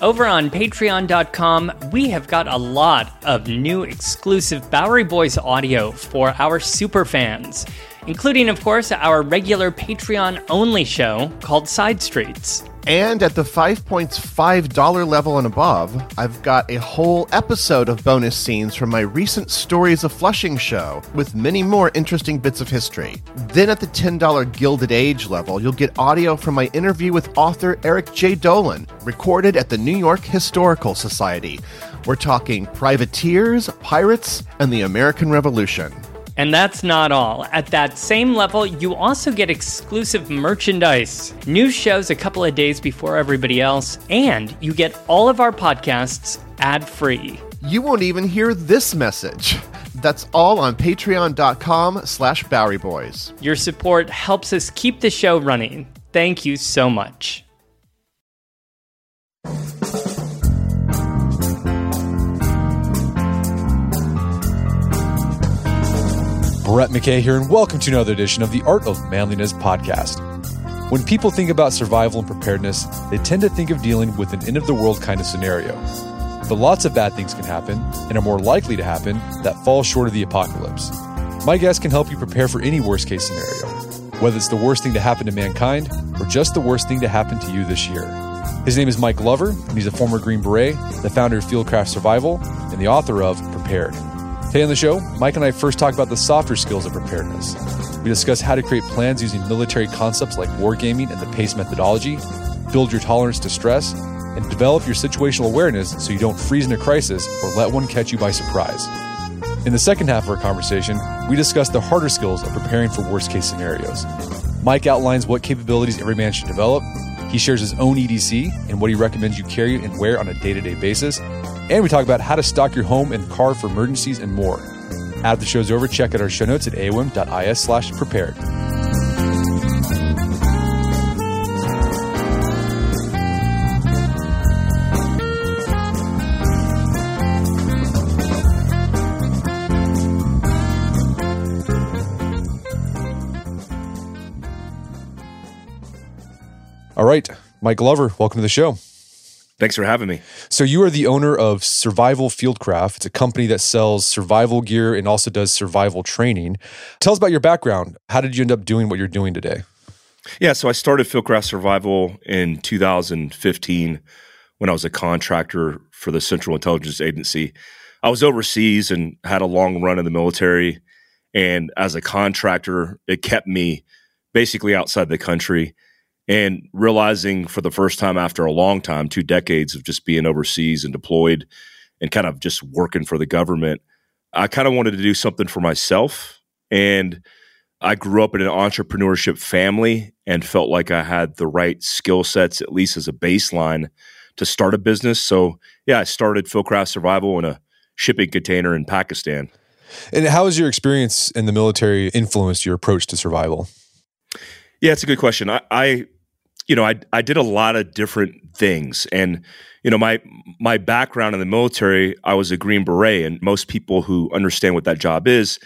over on patreon.com, we have got a lot of new exclusive Bowery Boys audio for our super fans, including, of course, our regular Patreon only show called Side Streets. And at the $5.5 level and above, I've got a whole episode of bonus scenes from my recent Stories of Flushing show, with many more interesting bits of history. Then at the $10 Gilded Age level, you'll get audio from my interview with author Eric J. Dolan, recorded at the New York Historical Society. We're talking privateers, pirates, and the American Revolution. And that's not all. At that same level, you also get exclusive merchandise, new shows a couple of days before everybody else, and you get all of our podcasts ad free. You won't even hear this message. That's all on patreon.com slash Bowery Boys. Your support helps us keep the show running. Thank you so much. Brett McKay here, and welcome to another edition of the Art of Manliness podcast. When people think about survival and preparedness, they tend to think of dealing with an end of the world kind of scenario. But lots of bad things can happen, and are more likely to happen, that fall short of the apocalypse. My guest can help you prepare for any worst case scenario, whether it's the worst thing to happen to mankind or just the worst thing to happen to you this year. His name is Mike Glover, and he's a former Green Beret, the founder of Fieldcraft Survival, and the author of Prepared. Today on the show, Mike and I first talk about the softer skills of preparedness. We discuss how to create plans using military concepts like wargaming and the PACE methodology, build your tolerance to stress, and develop your situational awareness so you don't freeze in a crisis or let one catch you by surprise. In the second half of our conversation, we discuss the harder skills of preparing for worst case scenarios. Mike outlines what capabilities every man should develop. He shares his own EDC and what he recommends you carry and wear on a day to day basis. And we talk about how to stock your home and car for emergencies and more. After the show's over, check out our show notes at aom.is slash prepared. All right, Mike Glover, welcome to the show. Thanks for having me. So you are the owner of Survival Fieldcraft. It's a company that sells survival gear and also does survival training. Tell us about your background. How did you end up doing what you're doing today? Yeah, so I started Fieldcraft Survival in 2015 when I was a contractor for the Central Intelligence Agency. I was overseas and had a long run in the military. And as a contractor, it kept me basically outside the country and realizing for the first time after a long time, two decades of just being overseas and deployed and kind of just working for the government, I kind of wanted to do something for myself. And I grew up in an entrepreneurship family and felt like I had the right skill sets, at least as a baseline, to start a business. So, yeah, I started Fieldcraft Survival in a shipping container in Pakistan. And how has your experience in the military influenced your approach to survival? Yeah, it's a good question. I, I you know, I I did a lot of different things, and you know, my my background in the military, I was a Green Beret, and most people who understand what that job is,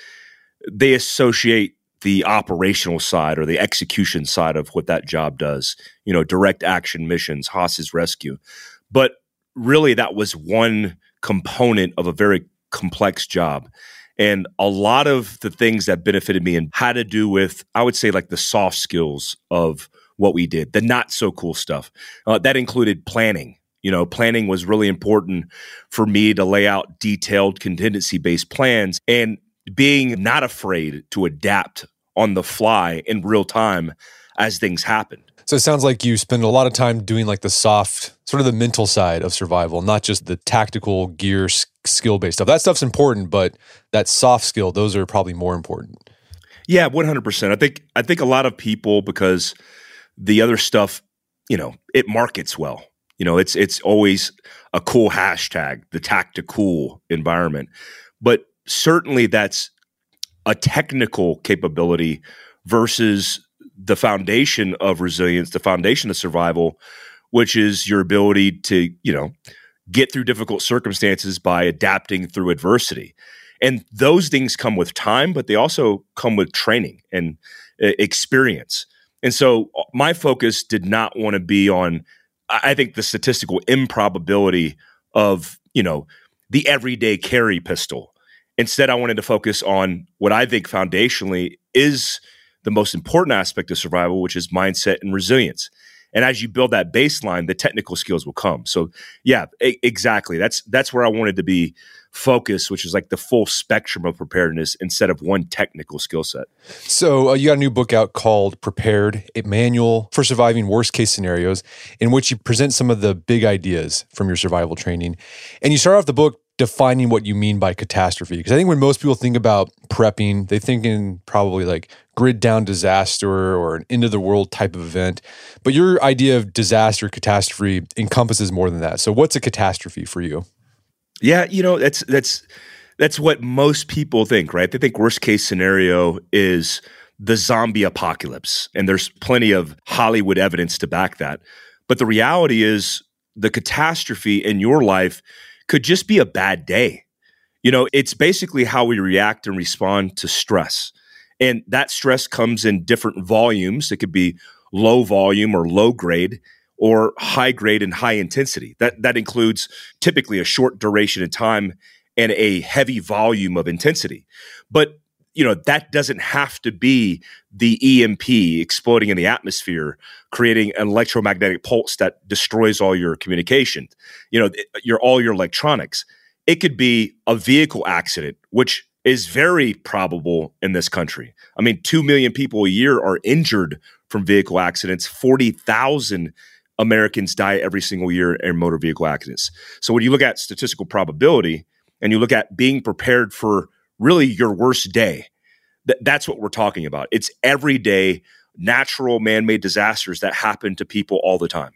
they associate the operational side or the execution side of what that job does. You know, direct action missions, hostage rescue, but really that was one component of a very complex job. And a lot of the things that benefited me and had to do with, I would say, like the soft skills of what we did, the not so cool stuff. Uh, that included planning. You know, planning was really important for me to lay out detailed contingency based plans and being not afraid to adapt on the fly in real time as things happen. So it sounds like you spend a lot of time doing like the soft, sort of the mental side of survival, not just the tactical gear skill based stuff. That stuff's important, but that soft skill, those are probably more important. Yeah, 100%. I think I think a lot of people because the other stuff, you know, it markets well. You know, it's it's always a cool hashtag, the tactical environment. But certainly that's a technical capability versus the foundation of resilience, the foundation of survival, which is your ability to, you know, get through difficult circumstances by adapting through adversity. And those things come with time, but they also come with training and uh, experience. And so uh, my focus did not want to be on I think the statistical improbability of, you know, the everyday carry pistol. Instead, I wanted to focus on what I think foundationally is the most important aspect of survival, which is mindset and resilience. And as you build that baseline, the technical skills will come. So, yeah, a- exactly. That's that's where I wanted to be focused, which is like the full spectrum of preparedness instead of one technical skill set. So, uh, you got a new book out called Prepared: A Manual for Surviving Worst Case Scenarios, in which you present some of the big ideas from your survival training. And you start off the book defining what you mean by catastrophe. Because I think when most people think about prepping, they think in probably like grid down disaster or an end of the world type of event. But your idea of disaster catastrophe encompasses more than that. So what's a catastrophe for you? Yeah, you know, that's that's that's what most people think, right? They think worst case scenario is the zombie apocalypse. And there's plenty of Hollywood evidence to back that. But the reality is the catastrophe in your life could just be a bad day. You know, it's basically how we react and respond to stress. And that stress comes in different volumes. It could be low volume or low grade or high grade and high intensity. That that includes typically a short duration of time and a heavy volume of intensity. But you know that doesn't have to be the EMP exploding in the atmosphere, creating an electromagnetic pulse that destroys all your communication. You know, your all your electronics. It could be a vehicle accident, which is very probable in this country. I mean, 2 million people a year are injured from vehicle accidents. 40,000 Americans die every single year in motor vehicle accidents. So when you look at statistical probability and you look at being prepared for really your worst day, th- that's what we're talking about. It's everyday natural man-made disasters that happen to people all the time.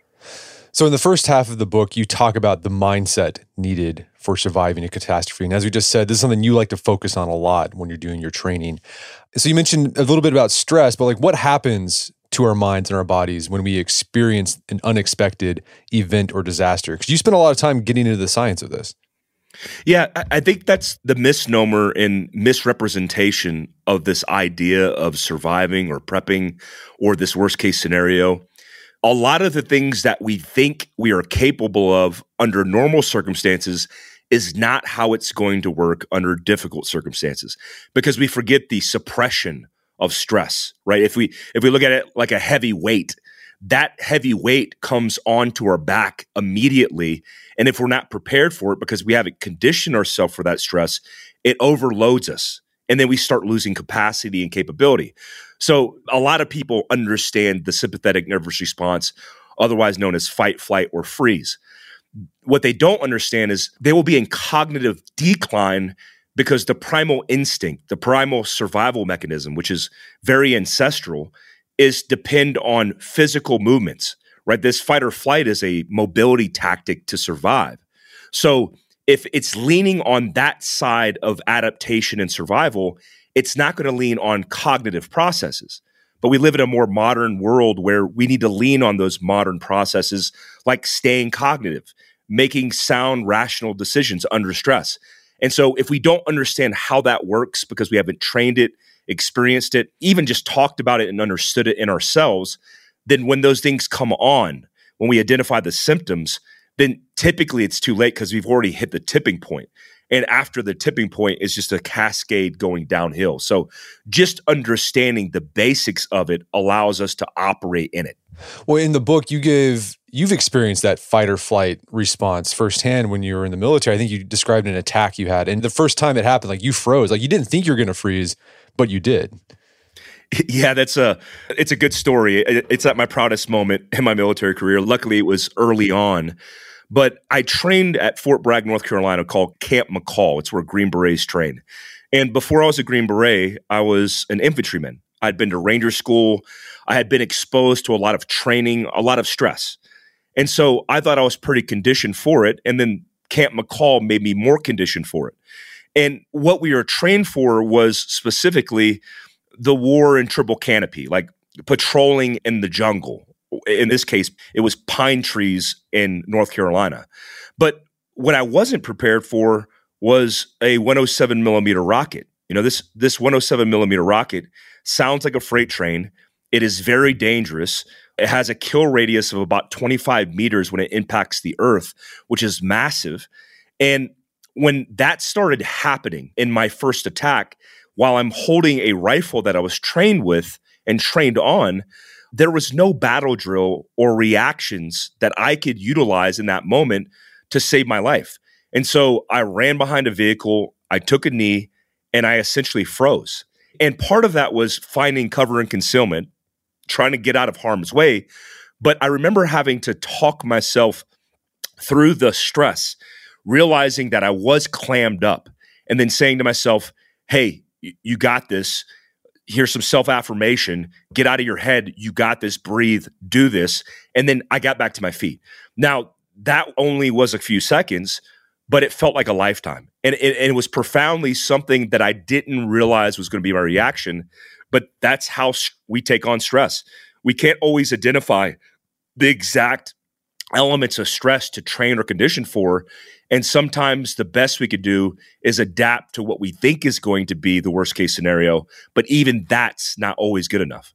So, in the first half of the book, you talk about the mindset needed for surviving a catastrophe. And as we just said, this is something you like to focus on a lot when you're doing your training. So, you mentioned a little bit about stress, but like what happens to our minds and our bodies when we experience an unexpected event or disaster? Because you spend a lot of time getting into the science of this. Yeah, I think that's the misnomer and misrepresentation of this idea of surviving or prepping or this worst case scenario. A lot of the things that we think we are capable of under normal circumstances is not how it's going to work under difficult circumstances because we forget the suppression of stress, right? If we if we look at it like a heavy weight, that heavy weight comes onto our back immediately. And if we're not prepared for it because we haven't conditioned ourselves for that stress, it overloads us. And then we start losing capacity and capability. So a lot of people understand the sympathetic nervous response, otherwise known as fight, flight, or freeze. What they don't understand is they will be in cognitive decline because the primal instinct, the primal survival mechanism, which is very ancestral, is depend on physical movements, right? This fight or flight is a mobility tactic to survive. So if it's leaning on that side of adaptation and survival, it's not going to lean on cognitive processes. But we live in a more modern world where we need to lean on those modern processes like staying cognitive, making sound, rational decisions under stress. And so if we don't understand how that works because we haven't trained it, experienced it, even just talked about it and understood it in ourselves, then when those things come on, when we identify the symptoms, then typically it's too late because we've already hit the tipping point. And after the tipping point is just a cascade going downhill. So just understanding the basics of it allows us to operate in it. Well, in the book, you give you've experienced that fight or flight response firsthand when you were in the military. I think you described an attack you had, and the first time it happened, like you froze, like you didn't think you were going to freeze, but you did. Yeah, that's a it's a good story. It's at my proudest moment in my military career. Luckily, it was early on. But I trained at Fort Bragg, North Carolina, called Camp McCall. It's where Green Berets train. And before I was a Green Beret, I was an infantryman. I'd been to Ranger School. I had been exposed to a lot of training, a lot of stress. And so I thought I was pretty conditioned for it. And then Camp McCall made me more conditioned for it. And what we were trained for was specifically the war in triple canopy, like patrolling in the jungle. In this case, it was pine trees in North Carolina. But what I wasn't prepared for was a 107 millimeter rocket. You know, this this 107 millimeter rocket sounds like a freight train. It is very dangerous. It has a kill radius of about 25 meters when it impacts the earth, which is massive. And when that started happening in my first attack, while I'm holding a rifle that I was trained with and trained on, there was no battle drill or reactions that I could utilize in that moment to save my life. And so I ran behind a vehicle, I took a knee, and I essentially froze. And part of that was finding cover and concealment, trying to get out of harm's way. But I remember having to talk myself through the stress, realizing that I was clammed up, and then saying to myself, hey, you got this. Here's some self affirmation. Get out of your head. You got this. Breathe. Do this. And then I got back to my feet. Now, that only was a few seconds, but it felt like a lifetime. And it, and it was profoundly something that I didn't realize was going to be my reaction. But that's how we take on stress. We can't always identify the exact elements of stress to train or condition for. And sometimes the best we could do is adapt to what we think is going to be the worst case scenario. But even that's not always good enough.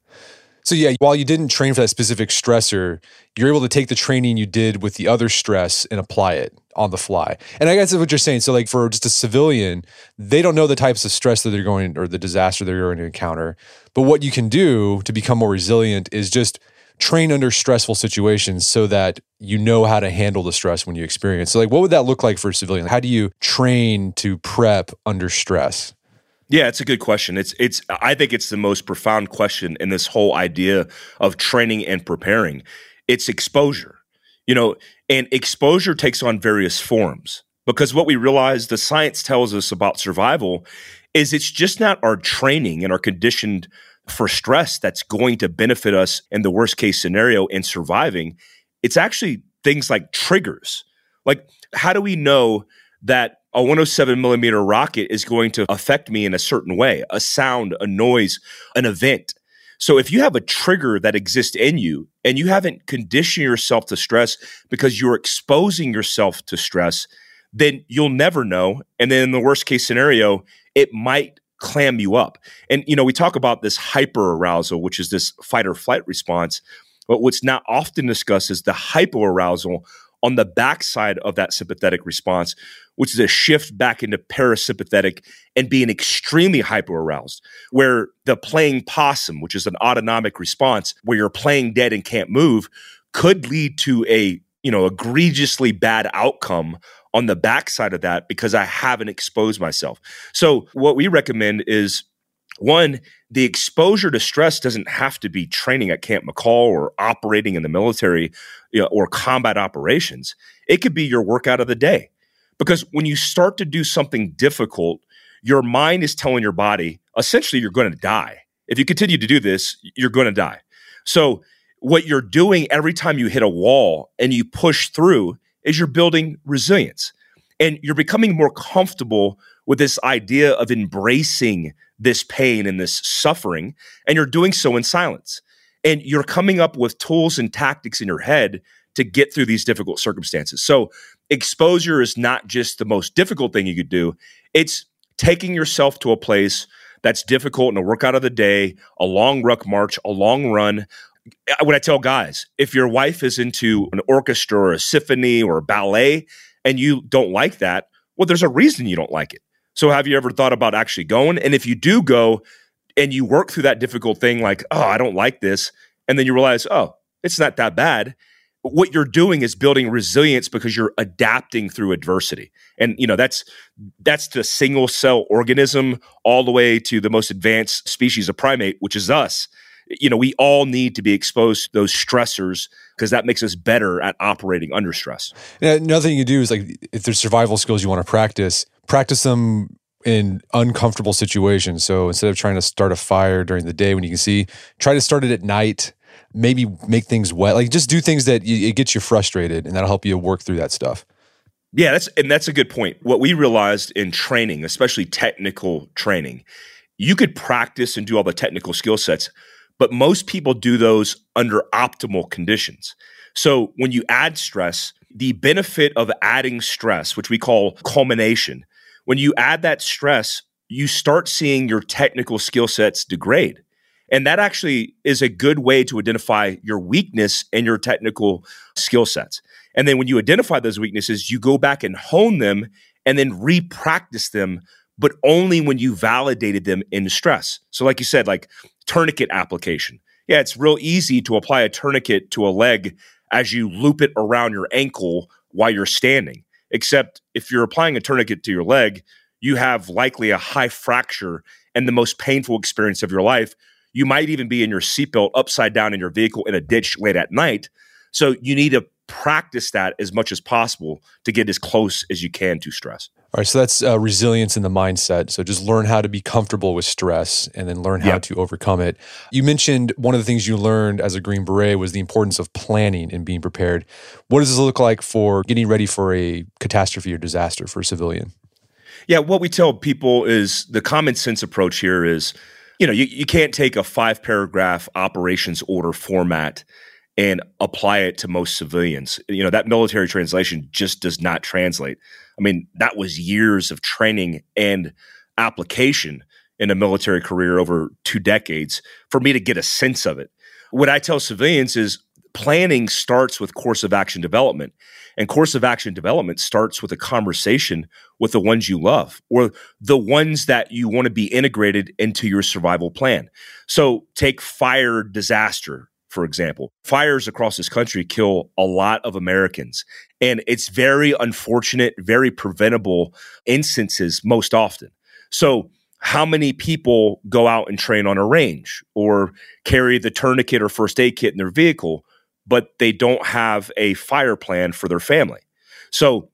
So yeah, while you didn't train for that specific stressor, you're able to take the training you did with the other stress and apply it on the fly. And I guess that's what you're saying. So like for just a civilian, they don't know the types of stress that they're going or the disaster they're going to encounter. But what you can do to become more resilient is just train under stressful situations so that you know how to handle the stress when you experience. So like what would that look like for a civilian? How do you train to prep under stress? Yeah, it's a good question. It's it's I think it's the most profound question in this whole idea of training and preparing. It's exposure. You know, and exposure takes on various forms because what we realize the science tells us about survival is it's just not our training and our conditioned for stress that's going to benefit us in the worst case scenario in surviving. It's actually things like triggers. Like how do we know that a 107 millimeter rocket is going to affect me in a certain way a sound, a noise, an event. So if you have a trigger that exists in you and you haven't conditioned yourself to stress because you're exposing yourself to stress, then you'll never know. And then in the worst case scenario, it might clam you up. And, you know, we talk about this hyper arousal, which is this fight or flight response. But what's not often discussed is the hypoarousal on the backside of that sympathetic response, which is a shift back into parasympathetic and being extremely hyperaroused, where the playing possum, which is an autonomic response where you're playing dead and can't move, could lead to a you know egregiously bad outcome on the backside of that because I haven't exposed myself. So what we recommend is one, the exposure to stress doesn't have to be training at Camp McCall or operating in the military you know, or combat operations. It could be your workout of the day. Because when you start to do something difficult, your mind is telling your body, essentially, you're going to die. If you continue to do this, you're going to die. So, what you're doing every time you hit a wall and you push through is you're building resilience and you're becoming more comfortable with this idea of embracing this pain and this suffering, and you're doing so in silence. And you're coming up with tools and tactics in your head to get through these difficult circumstances. So, exposure is not just the most difficult thing you could do, it's taking yourself to a place that's difficult in a workout of the day, a long ruck march, a long run. When I tell guys, if your wife is into an orchestra or a symphony or a ballet and you don't like that, well, there's a reason you don't like it. So have you ever thought about actually going? And if you do go and you work through that difficult thing, like, oh, I don't like this, and then you realize, oh, it's not that bad. What you're doing is building resilience because you're adapting through adversity. And you know, that's that's the single cell organism all the way to the most advanced species of primate, which is us. You know, we all need to be exposed to those stressors because that makes us better at operating under stress. another thing you do is like if there's survival skills you want to practice, practice them in uncomfortable situations. So instead of trying to start a fire during the day when you can see, try to start it at night. Maybe make things wet. Like just do things that you, it gets you frustrated, and that'll help you work through that stuff. Yeah, that's and that's a good point. What we realized in training, especially technical training, you could practice and do all the technical skill sets, but most people do those under optimal conditions. So when you add stress, the benefit of adding stress, which we call culmination, when you add that stress, you start seeing your technical skill sets degrade. And that actually is a good way to identify your weakness and your technical skill sets. And then when you identify those weaknesses, you go back and hone them and then re-practice them, but only when you validated them in stress. So, like you said, like tourniquet application. Yeah, it's real easy to apply a tourniquet to a leg as you loop it around your ankle while you're standing. Except if you're applying a tourniquet to your leg, you have likely a high fracture and the most painful experience of your life. You might even be in your seatbelt upside down in your vehicle in a ditch late at night. So you need to practice that as much as possible to get as close as you can to stress. All right, so that's uh, resilience in the mindset. So just learn how to be comfortable with stress and then learn how yep. to overcome it. You mentioned one of the things you learned as a Green Beret was the importance of planning and being prepared. What does this look like for getting ready for a catastrophe or disaster for a civilian? Yeah, what we tell people is the common sense approach here is, you know, you, you can't take a five paragraph operations order format and apply it to most civilians. You know, that military translation just does not translate. I mean, that was years of training and application in a military career over two decades for me to get a sense of it. What I tell civilians is planning starts with course of action development. And course of action development starts with a conversation with the ones you love or the ones that you want to be integrated into your survival plan. So take fire disaster for example. Fires across this country kill a lot of Americans. And it's very unfortunate, very preventable instances most often. So, how many people go out and train on a range or carry the tourniquet or first aid kit in their vehicle, but they don't have a fire plan for their family? So,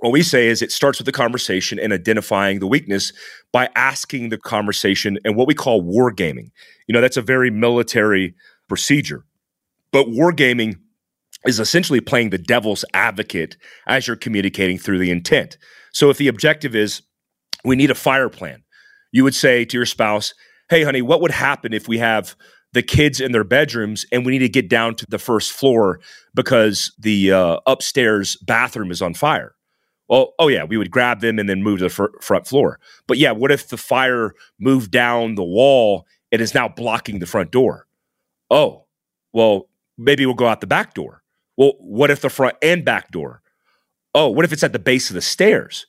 what we say is it starts with the conversation and identifying the weakness by asking the conversation and what we call wargaming. You know, that's a very military procedure. But wargaming is essentially playing the devil's advocate as you're communicating through the intent. So if the objective is we need a fire plan, you would say to your spouse, "Hey honey, what would happen if we have the kids in their bedrooms and we need to get down to the first floor because the uh, upstairs bathroom is on fire?" Well, oh yeah, we would grab them and then move to the fr- front floor. But yeah, what if the fire moved down the wall and is now blocking the front door? Oh, well, maybe we'll go out the back door. Well, what if the front and back door? Oh, what if it's at the base of the stairs?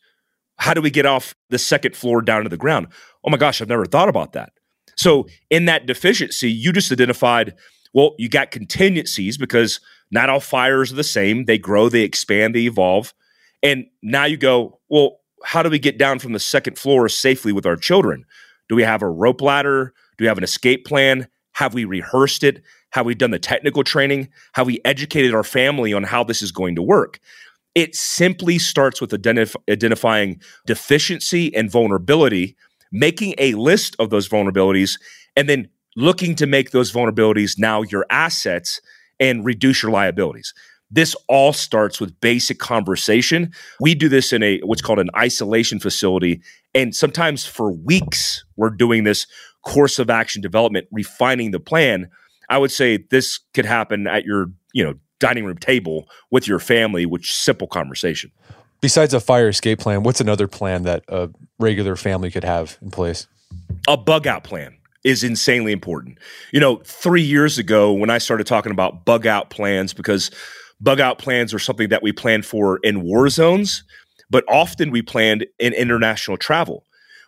How do we get off the second floor down to the ground? Oh my gosh, I've never thought about that. So, in that deficiency, you just identified, well, you got contingencies because not all fires are the same. They grow, they expand, they evolve. And now you go, well, how do we get down from the second floor safely with our children? Do we have a rope ladder? Do we have an escape plan? Have we rehearsed it? Have we done the technical training? Have we educated our family on how this is going to work? It simply starts with identif- identifying deficiency and vulnerability, making a list of those vulnerabilities, and then looking to make those vulnerabilities now your assets and reduce your liabilities. This all starts with basic conversation. We do this in a what's called an isolation facility. And sometimes for weeks, we're doing this course of action development, refining the plan. I would say this could happen at your, you know, dining room table with your family, which simple conversation. Besides a fire escape plan, what's another plan that a regular family could have in place? A bug out plan is insanely important. You know, three years ago when I started talking about bug out plans, because bug out plans are something that we plan for in war zones, but often we planned in international travel.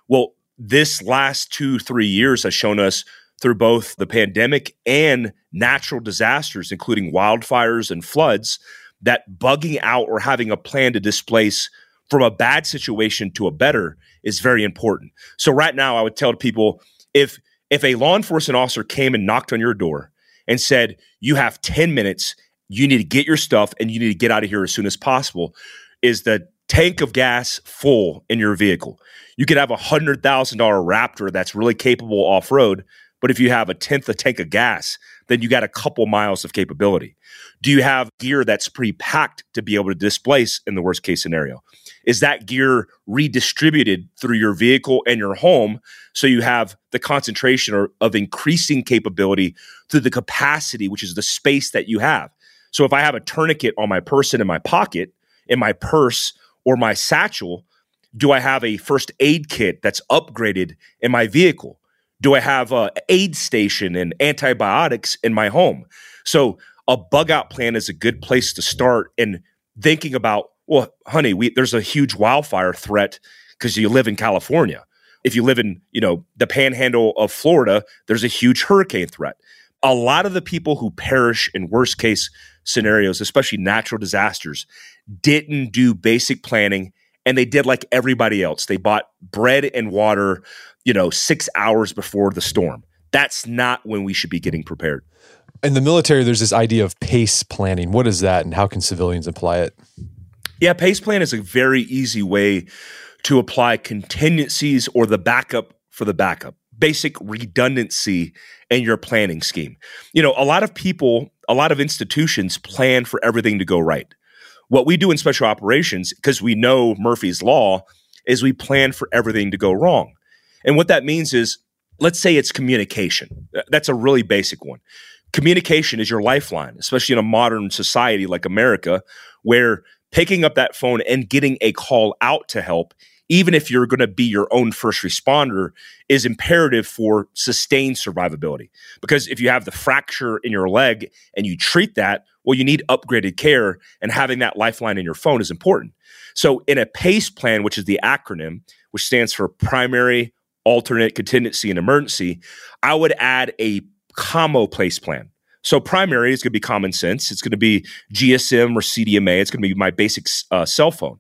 Well, this last two, three years has shown us through both the pandemic and natural disasters, including wildfires and floods, that bugging out or having a plan to displace from a bad situation to a better is very important. So right now I would tell people if if a law enforcement officer came and knocked on your door and said, "You have 10 minutes, you need to get your stuff and you need to get out of here as soon as possible," is the tank of gas full in your vehicle. You could have a $100,000 Raptor that's really capable off-road, but if you have a tenth a tank of gas, then you got a couple miles of capability. Do you have gear that's pre-packed to be able to displace in the worst case scenario? Is that gear redistributed through your vehicle and your home so you have the concentration or, of increasing capability through the capacity, which is the space that you have? So if I have a tourniquet on my person in my pocket, in my purse, or my satchel, do I have a first aid kit that's upgraded in my vehicle? Do I have a aid station and antibiotics in my home? So a bug out plan is a good place to start in thinking about, well, honey, we, there's a huge wildfire threat because you live in California. If you live in, you know, the panhandle of Florida, there's a huge hurricane threat. A lot of the people who perish in worst case scenarios, especially natural disasters, didn't do basic planning and they did like everybody else. They bought bread and water, you know, 6 hours before the storm. That's not when we should be getting prepared. In the military, there's this idea of pace planning. What is that, and how can civilians apply it? Yeah, pace plan is a very easy way to apply contingencies or the backup for the backup, basic redundancy in your planning scheme. You know, a lot of people, a lot of institutions plan for everything to go right. What we do in special operations, because we know Murphy's Law, is we plan for everything to go wrong. And what that means is, let's say it's communication. That's a really basic one. Communication is your lifeline, especially in a modern society like America, where picking up that phone and getting a call out to help, even if you're going to be your own first responder, is imperative for sustained survivability. Because if you have the fracture in your leg and you treat that, well, you need upgraded care, and having that lifeline in your phone is important. So, in a PACE plan, which is the acronym, which stands for primary, alternate, contingency, and emergency, I would add a commo PACE plan. So primary is going to be common sense. It's going to be GSM or CDMA. It's going to be my basic uh, cell phone.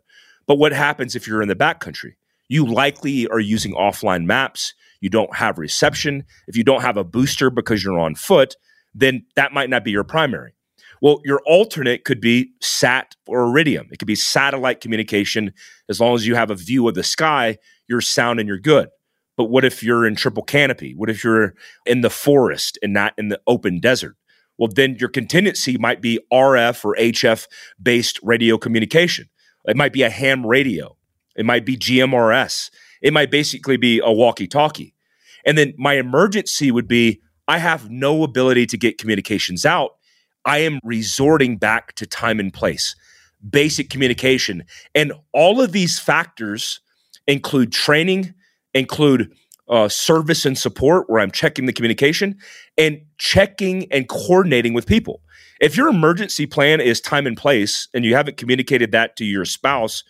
But what happens if you're in the backcountry? You likely are using offline maps. You don't have reception. If you don't have a booster because you're on foot, then that might not be your primary. Well, your alternate could be SAT or Iridium. It could be satellite communication. As long as you have a view of the sky, you're sound and you're good. But what if you're in triple canopy? What if you're in the forest and not in the open desert? well, then your contingency might be RF or HF based radio communication. It might be a ham radio. It might be GMRS. It might basically be a walkie talkie. And then my emergency would be I have no ability to get communications out. I am resorting back to time and place, basic communication. And all of these factors include training, include uh, service and support where I'm checking the communication and checking and coordinating with people. If your emergency plan is time and place and you haven't communicated that to your spouse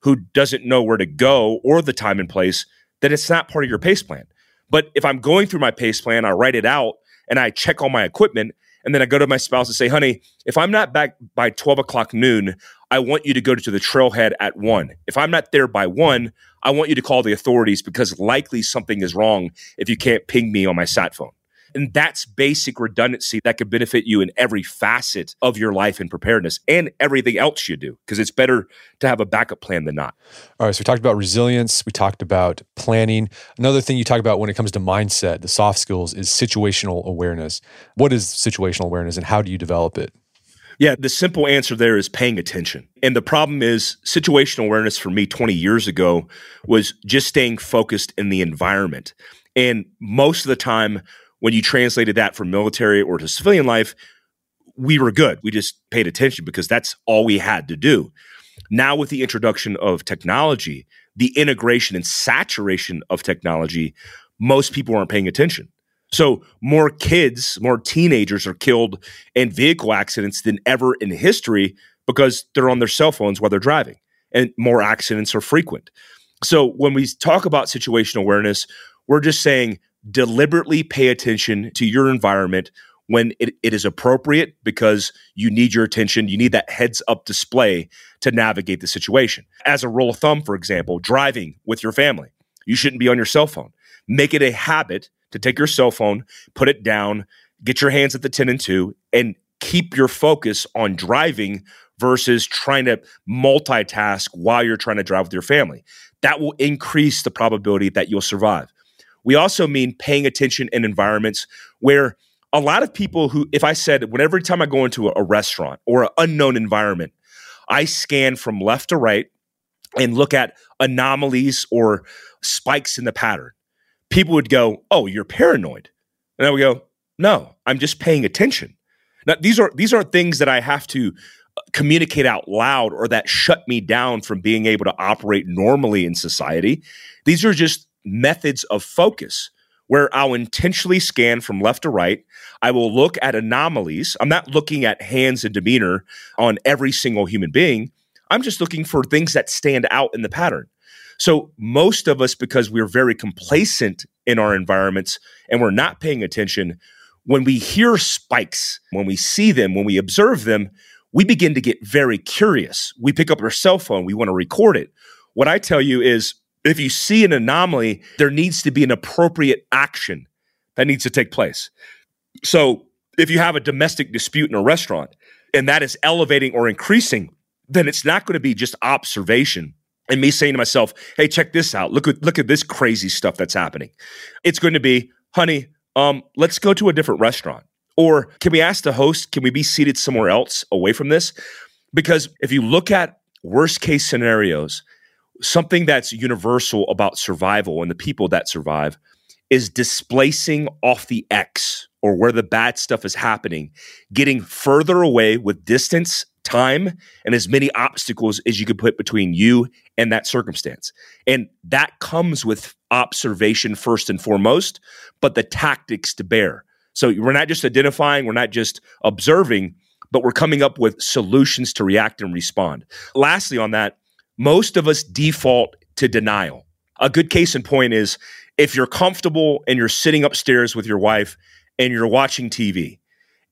who doesn't know where to go or the time and place, then it's not part of your pace plan. But if I'm going through my pace plan, I write it out and I check all my equipment and then I go to my spouse and say, honey, if I'm not back by 12 o'clock noon, I want you to go to the trailhead at one. If I'm not there by one, I want you to call the authorities because likely something is wrong if you can't ping me on my sat phone. And that's basic redundancy that could benefit you in every facet of your life and preparedness and everything else you do, because it's better to have a backup plan than not. All right. So we talked about resilience. We talked about planning. Another thing you talk about when it comes to mindset, the soft skills, is situational awareness. What is situational awareness and how do you develop it? Yeah, the simple answer there is paying attention. And the problem is situational awareness for me 20 years ago was just staying focused in the environment. And most of the time, when you translated that from military or to civilian life, we were good. We just paid attention because that's all we had to do. Now, with the introduction of technology, the integration and saturation of technology, most people aren't paying attention. So, more kids, more teenagers are killed in vehicle accidents than ever in history because they're on their cell phones while they're driving, and more accidents are frequent. So, when we talk about situational awareness, we're just saying deliberately pay attention to your environment when it, it is appropriate because you need your attention. You need that heads up display to navigate the situation. As a rule of thumb, for example, driving with your family, you shouldn't be on your cell phone. Make it a habit to take your cell phone, put it down, get your hands at the 10 and 2, and keep your focus on driving versus trying to multitask while you're trying to drive with your family. That will increase the probability that you'll survive. We also mean paying attention in environments where a lot of people who, if I said, whenever time I go into a, restaurant or an unknown environment, I scan from left to right and look at anomalies or spikes in the pattern. People would go, "Oh, you're paranoid," and I would go, "No, I'm just paying attention." Now, these are these are things that I have to uh, communicate out loud or that shut me down from being able to operate normally in society. These are just methods of focus where I'll intentionally scan from left to right. I will look at anomalies. I'm not looking at hands and demeanor on every single human being. I'm just looking for things that stand out in the pattern. So, most of us, because we're very complacent in our environments and we're not paying attention, when we hear spikes, when we see them, when we observe them, we begin to get very curious. We pick up our cell phone, we want to record it. What I tell you is if you see an anomaly, there needs to be an appropriate action that needs to take place. So, if you have a domestic dispute in a restaurant and that is elevating or increasing, then it's not going to be just observation and me saying to myself, "Hey, check this out. Look at look at this crazy stuff that's happening." It's going to be, "Honey, um, let's go to a different restaurant." Or can we ask the host, can we be seated somewhere else away from this? Because if you look at worst case scenarios, something that's universal about survival and the people that survive is displacing off the X or where the bad stuff is happening, getting further away with distance, time, and as many obstacles as you could put between you and that circumstance. And that comes with observation first and foremost, but the tactics to bear. So we're not just identifying, we're not just observing, but we're coming up with solutions to react and respond. Lastly, on that, most of us default to denial. A good case in point is if you're comfortable and you're sitting upstairs with your wife and you're watching TV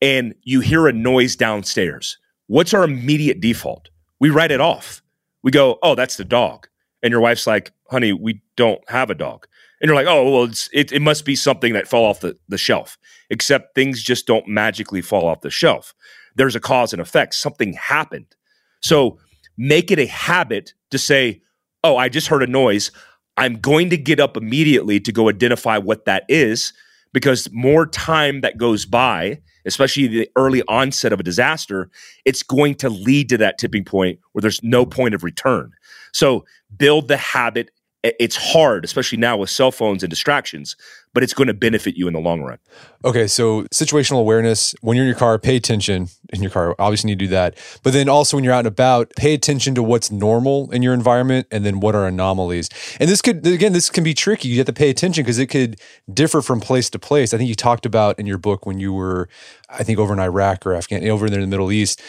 and you hear a noise downstairs, what's our immediate default? We write it off. We go, oh, that's the dog. And your wife's like, honey, we don't have a dog and you're like, oh, well, it, it must be something that fell off the, the shelf. Except things just don't magically fall off the shelf. There's a cause and effect. Something happened. So make it a habit to say, oh, I just heard a noise. I'm going to get up immediately to go identify what that is because more time that goes by, especially the early onset of a disaster, it's going to lead to that tipping point where there's no point of return. So build the habit it's hard, especially now with cell phones and distractions, but it's going to benefit you in the long run. Okay, so situational awareness when you're in your car, pay attention in your car. Obviously, need to do that. But then also when you're out and about, pay attention to what's normal in your environment and then what are anomalies. And this could, again, this can be tricky. You have to pay attention because it could differ from place to place. I think you talked about in your book when you were, I think, over in Iraq or Afghanistan, over there in the Middle East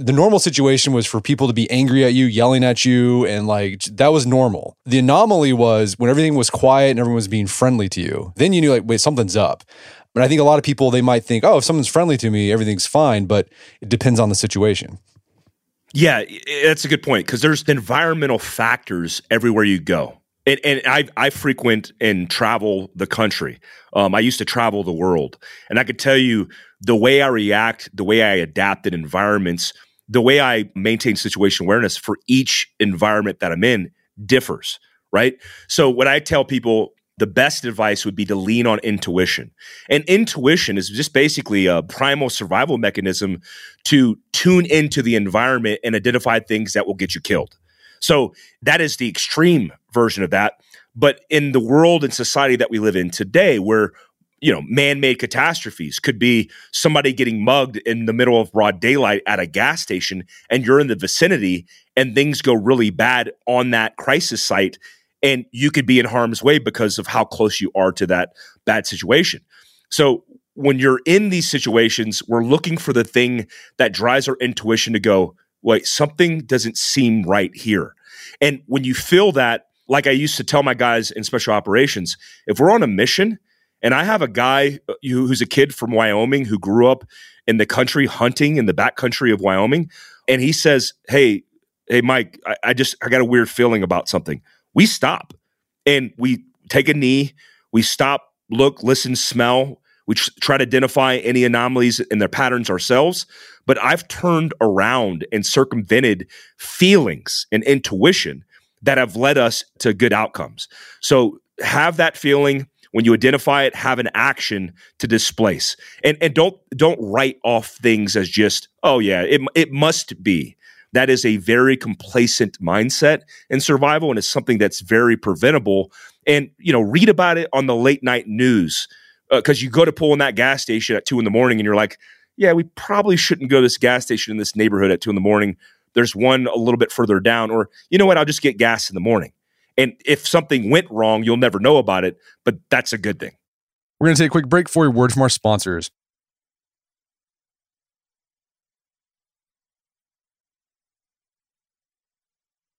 the normal situation was for people to be angry at you, yelling at you, and like that was normal. The anomaly was when everything was quiet and everyone was being friendly to you. Then you knew like, wait, something's up. But I think a lot of people they might think, oh, if someone's friendly to me, everything's fine. But it depends on the situation. Yeah, that's a good point because there's environmental factors everywhere you go. And, and I, I frequent and travel the country. Um, I used to travel the world, and I could tell you the way I react, the way I adapt in environments the way I maintain situation awareness for each environment that I'm in differs, right? So what I tell people the best advice would be to lean on intuition. And intuition is just basically a primal survival mechanism to tune into the environment and identify things that will get you killed. So that is the extreme version of that. But in the world and society that we live in today, where you know, man-made catastrophes could be somebody getting mugged in the middle of broad daylight at a gas station and you're in the vicinity and things go really bad on that crisis site and you could be in harm's way because of how close you are to that bad situation. So when you're in these situations, we're looking for the thing that drives our intuition to go, wait, something doesn't seem right here. And when you feel that, like I used to tell my guys in special operations, if we're on a mission – and I have a guy uh, who's a kid from Wyoming who grew up in the country hunting in the back country of Wyoming. And he says, Hey, hey, Mike, I, I just, I got a weird feeling about something. We stop and we take a knee, we stop, look, listen, smell. We try to identify any anomalies in their patterns ourselves. But I've turned around and circumvented feelings and intuition that have led us to good outcomes. So have that feeling when you identify it, have an action to displace. And and don't don't write off things as just, oh yeah, it it must be. That is a very complacent mindset in survival and it's something that's very preventable. And you know, read about it on the late night news. because uh, you go to pull in that gas station at two in the morning and you're like, yeah, we probably shouldn't go to this gas station in this neighborhood at two in the morning. There's one a little bit further down, or you know what, I'll just get gas in the morning. And if something went wrong, you'll never know about it, but that's a good thing. We're going to take a quick break for a word from our sponsors.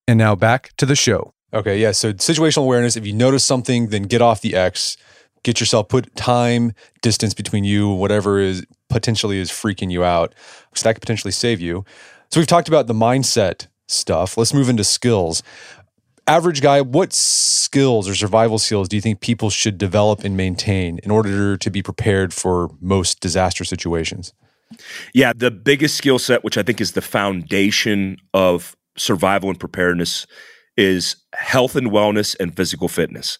And now back to the show. Okay, yeah. So situational awareness. If you notice something, then get off the X. Get yourself put time distance between you, whatever is potentially is freaking you out, because that could potentially save you. So we've talked about the mindset stuff. Let's move into skills. Average guy, what skills or survival skills do you think people should develop and maintain in order to be prepared for most disaster situations? Yeah, the biggest skill set, which I think is the foundation of survival and preparedness, is health and wellness and physical fitness.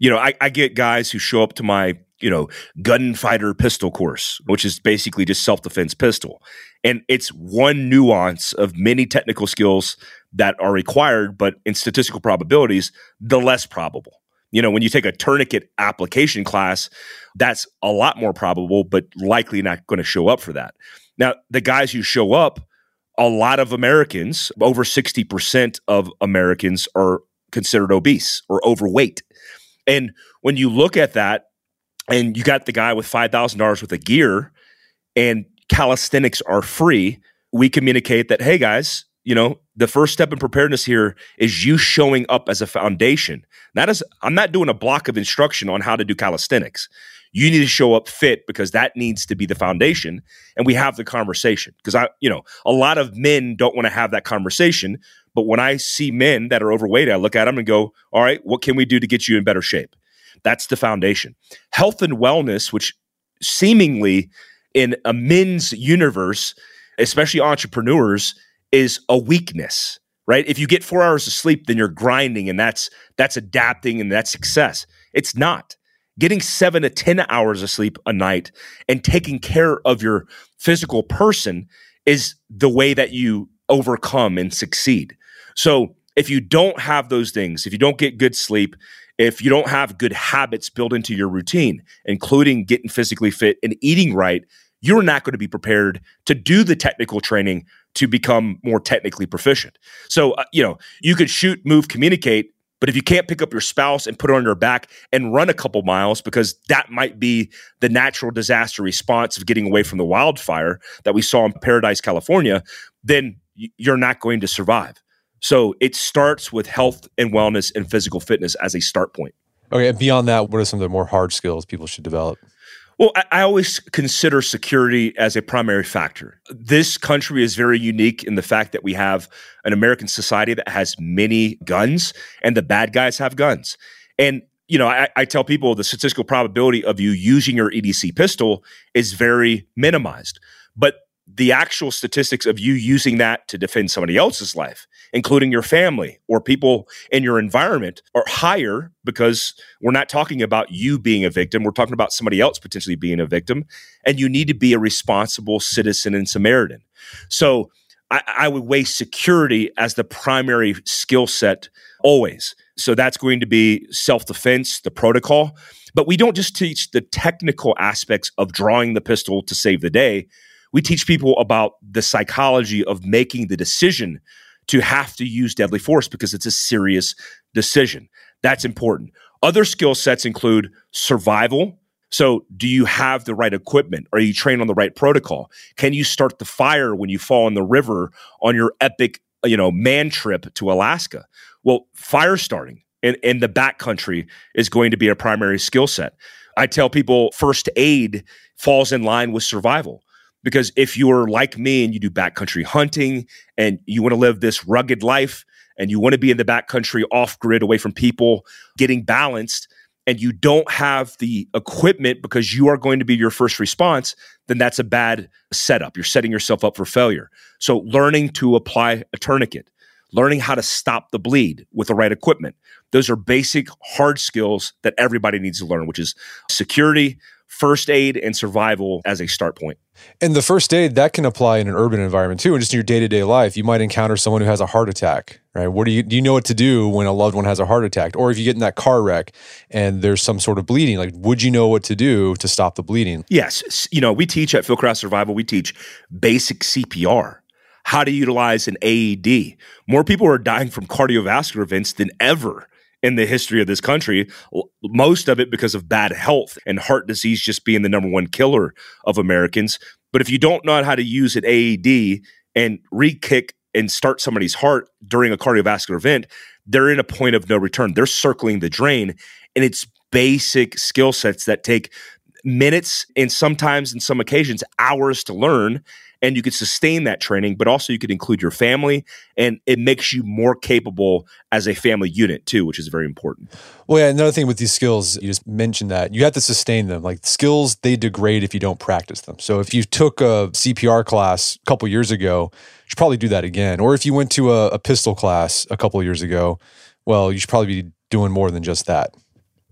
You know, I, I get guys who show up to my, you know, gunfighter pistol course, which is basically just self defense pistol. And it's one nuance of many technical skills that are required, but in statistical probabilities, the less probable. You know, when you take a tourniquet application class, that's a lot more probable, but likely not going to show up for that. Now, the guys who show up, a lot of Americans, over 60% of Americans are considered obese or overweight. And when you look at that, and you got the guy with $5,000 worth of gear, and calisthenics are free, we communicate that, hey guys, you know, the first step in preparedness here is you showing up as a foundation. That is, I'm not doing a block of instruction on how to do calisthenics. You need to show up fit because that needs to be the foundation. And we have the conversation because I, you know, a lot of men don't want to have that conversation. But when I see men that are overweight, I look at them and go, all right, what can we do to get you in better shape? That's the foundation. Health and wellness, which seemingly in a men's universe, especially entrepreneurs, is a weakness, right? If you get four hours of sleep, then you're grinding and that's that's adapting and that's success. It's not. Getting seven to 10 hours of sleep a night and taking care of your physical person is the way that you overcome and succeed. So if you don't have those things, if you don't get good sleep, if you don't have good habits built into your routine, including getting physically fit and eating right, you're not going to be prepared to do the technical training to become more technically proficient. So, uh, you know, you could shoot, move, communicate, but if you can't pick up your spouse and put her on your back and run a couple miles, because that might be the natural disaster response of getting away from the wildfire that we saw in Paradise, California, then you're not going to survive. So it starts with health and wellness and physical fitness as a start point. Okay, and beyond that, what are some of the more hard skills people should develop? Well, I, I, always consider security as a primary factor. This country is very unique in the fact that we have an American society that has many guns, and the bad guys have guns. And you know, I, I tell people the statistical probability of you using your EDC pistol is very minimized. But the actual statistics of you using that to defend somebody else's life, including your family or people in your environment, are higher because we're not talking about you being a victim. We're talking about somebody else potentially being a victim. And you need to be a responsible citizen and Samaritan. So I, I would weigh security as the primary skill set always. So that's going to be self defense, the protocol. But we don't just teach the technical aspects of drawing the pistol to save the day we teach people about the psychology of making the decision to have to use deadly force because it's a serious decision. That's important. Other skill sets include survival. So, do you have the right equipment? Are you trained on the right protocol? Can you start the fire when you fall in the river on your epic, you know, man trip to Alaska? Well, fire starting in, in the backcountry is going to be a primary skill set. I tell people first aid falls in line with survival. Because if you're like me and you do backcountry hunting and you want to live this rugged life and you want to be in the backcountry off grid away from people, getting balanced, and you don't have the equipment because you are going to be your first response, then that's a bad setup. You're setting yourself up for failure. So, learning to apply a tourniquet, learning how to stop the bleed with the right equipment, those are basic hard skills that everybody needs to learn, which is security, first aid and survival as a start point. And the first aid that can apply in an urban environment too, and just in your day to day life. You might encounter someone who has a heart attack, right? What do you do? You know what to do when a loved one has a heart attack, or if you get in that car wreck and there's some sort of bleeding. Like, would you know what to do to stop the bleeding? Yes, you know we teach at Fieldcraft Survival. We teach basic CPR, how to utilize an AED. More people are dying from cardiovascular events than ever in the history of this country, most of it because of bad health and heart disease just being the number one killer of Americans. But if you don't know how to use an AED and re kick and start somebody's heart during a cardiovascular event, they're in a point of no return. They're circling the drain. And it's basic skill sets that take minutes and sometimes in some occasions hours to learn and you could sustain that training but also you could include your family and it makes you more capable as a family unit too which is very important. Well yeah another thing with these skills you just mentioned that you have to sustain them. Like skills they degrade if you don't practice them. So if you took a cpr class a couple years ago you should probably do that again. Or if you went to a, a pistol class a couple years ago well you should probably be doing more than just that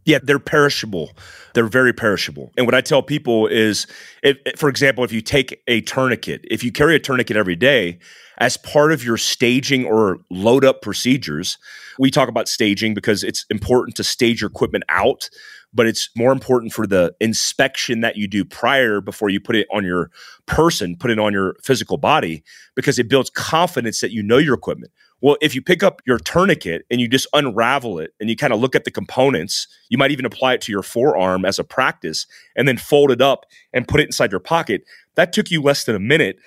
yeah, they're perishable. They're very perishable. And what I tell people is, if, for example, if you take a tourniquet, if you carry a tourniquet every day as part of your staging or load up procedures, we talk about staging because it's important to stage your equipment out, but it's more important for the inspection that you do prior before you put it on your person, put it on your physical body, because it builds confidence that you know your equipment. Well, if you pick up your tourniquet and you just unravel it and you kind of look at the components, you might even apply it to your forearm as a practice and then fold it up and put it inside your pocket. That took you less than a minute.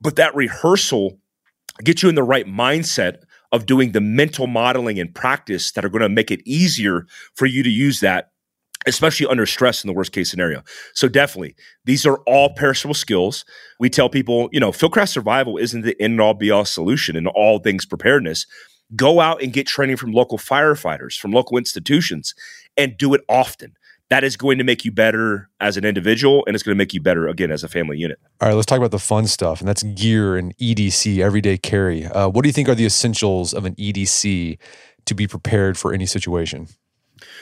But that rehearsal gets you in the right mindset of doing the mental modeling and practice that are going to make it easier for you to use that especially under stress in the worst case scenario. So definitely, these are all perishable skills. We tell people, you know, Fieldcraft survival isn't the end all be all solution in all things preparedness. Go out and get training from local firefighters, from local institutions, and do it often. That is going to make you better as an individual, and it's going to make you better again as a family unit. All right, let's talk about the fun stuff, and that's gear and EDC, everyday carry. Uh, what do you think are the essentials of an EDC to be prepared for any situation?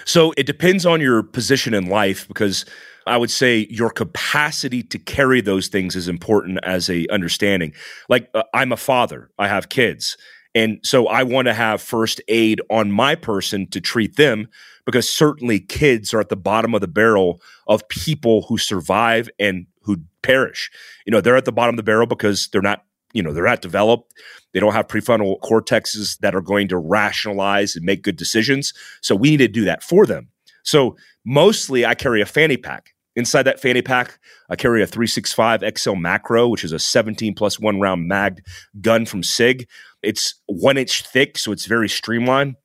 So it depends on your position in life because I would say your capacity to carry those things is important as a understanding. Like uh, I'm a father, I have kids. And so I want to have first aid on my person to treat them because certainly kids are at the bottom of the barrel of people who survive and who perish. You know, they're at the bottom of the barrel because they're not, you know, they're not developed. They don't have prefrontal cortexes that are going to rationalize and make good decisions. So we need to do that for them. So mostly I carry a fanny pack. Inside that fanny pack, I carry a 365 XL macro, which is a 17 plus one round mag gun from SIG. It's one inch thick, so it's very streamlined.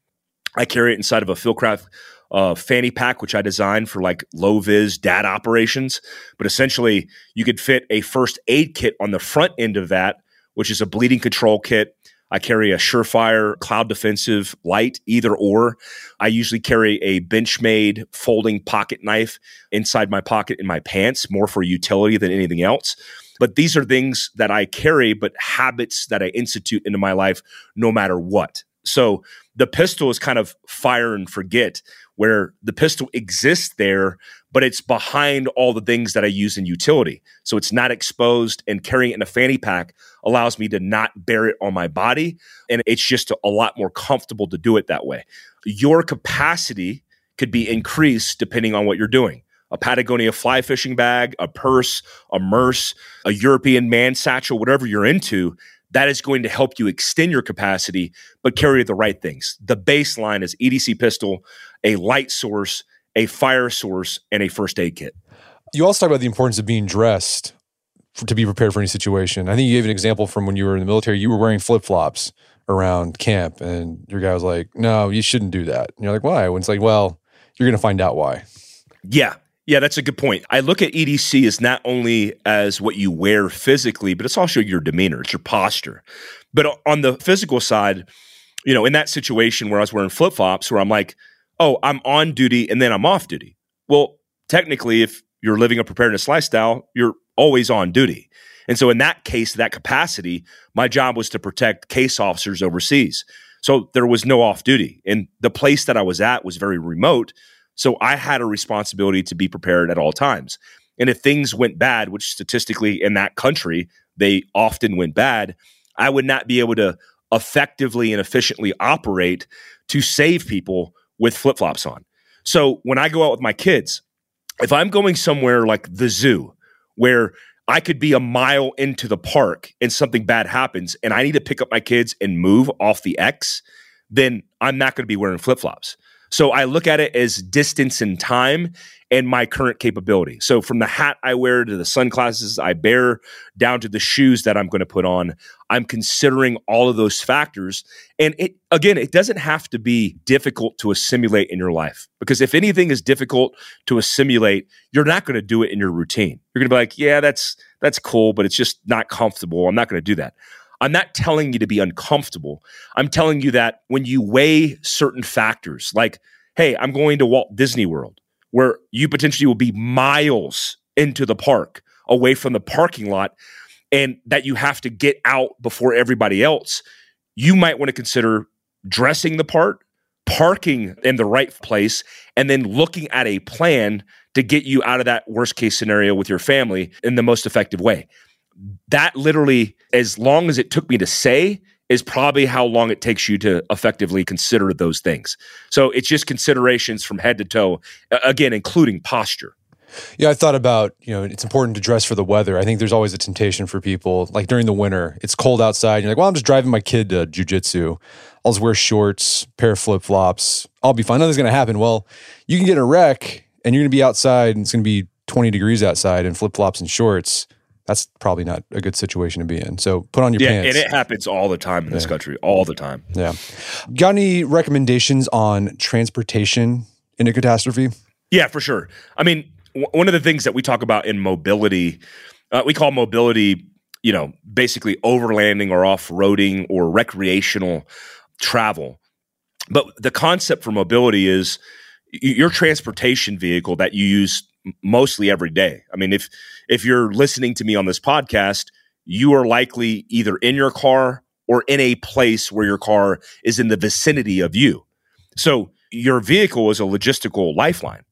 I carry it inside of a Fieldcraft uh, fanny pack, which I designed for like low vis data operations. But essentially, you could fit a first aid kit on the front end of that which is a bleeding control kit. I carry a Surefire Cloud Defensive Light, either or. I usually carry a Benchmade folding pocket knife inside my pocket in my pants, more for utility than anything else. But these are things that I carry, but habits that I institute into my life no matter what. So the pistol is kind of fire and forget, where the pistol exists there, but it's behind all the things that I use in utility. So it's not exposed, and carrying it in a fanny pack allows me to not bear it on my body. And it's just a, lot more comfortable to do it that way. Your capacity could be increased depending on what you're doing a Patagonia fly fishing bag, a purse, a Merce, a European man satchel, whatever you're into, that is going to help you extend your capacity, but carry the right things. The baseline is EDC pistol, a light source, a fire source, and a first aid kit. You also talk about the importance of being dressed for, to be prepared for any situation. I think you gave an example from when you were in the military. You were wearing flip flops around camp, and your guy was like, "No, you shouldn't do that." And you're like, "Why?" And it's like, "Well, you're going to find out why." Yeah, yeah, that's a good point. I look at EDC as not only as what you wear physically, but it's also your demeanor, it's your posture. But on the physical side, you know, in that situation where I was wearing flip flops, where I'm like, oh, I'm on duty and then I'm off duty. Well, technically, if you're living a preparedness lifestyle, you're always on duty. And so, in that case, that capacity, my job was to protect case officers overseas. So there was no off duty. And the place that I was at was very remote. So I had a responsibility to be prepared at all times. And if things went bad, which statistically in that country, they often went bad, I would not be able to effectively and efficiently operate to save people with flip flops on. So when I go out with my kids, if I'm going somewhere like the zoo, where I could be a mile into the park and something bad happens and I need to pick up my kids and move off the X, then I'm not going to be wearing flip flops. So I look at it as distance and time and my current capability. So from the hat I wear to the sunglasses I bear down to the shoes that I'm going to put on, I'm considering all of those factors. And it again, it doesn't have to be difficult to assimilate in your life because if anything is difficult to assimilate, you're not going to do it in your routine. You're going to be like, "Yeah, that's that's cool, but it's just not comfortable. I'm not going to do that." I'm not telling you to be uncomfortable. I'm telling you that when you weigh certain factors, like, hey, I'm going to Walt Disney World, where you potentially will be miles into the park away from the parking lot, and that you have to get out before everybody else, you might want to consider dressing the part, parking in the right place, and then looking at a plan to get you out of that worst case scenario with your family in the most effective way that literally, as long as it took me to say, is probably how long it takes you to effectively consider those things. So it's just considerations from head to toe, again, including posture. Yeah, I thought about, you know, it's important to dress for the weather. I think there's always a temptation for people, like during the winter, it's cold outside. You're like, well, I'm just driving my kid to jujitsu. I'll just wear shorts, pair of flip flops. I'll be fine. Nothing's going to happen. Well, you can get a wreck and you're going to be outside and it's going to be 20 degrees outside in flip flops and shorts that's probably not a good situation to be in. So put on your yeah, pants. And it happens all the time in yeah. this country, all the time. Yeah. Got any recommendations on transportation in a catastrophe? Yeah, for sure. I mean, w- one of the things that we talk about in mobility, uh, we call mobility, you know, basically overlanding or off roading or recreational travel. But the concept for mobility is your transportation vehicle that you use mostly every day. I mean, if if you're listening to me on this podcast, you are likely either in your car or in a place where your car is in the vicinity of you. So your vehicle is a logistical lifeline.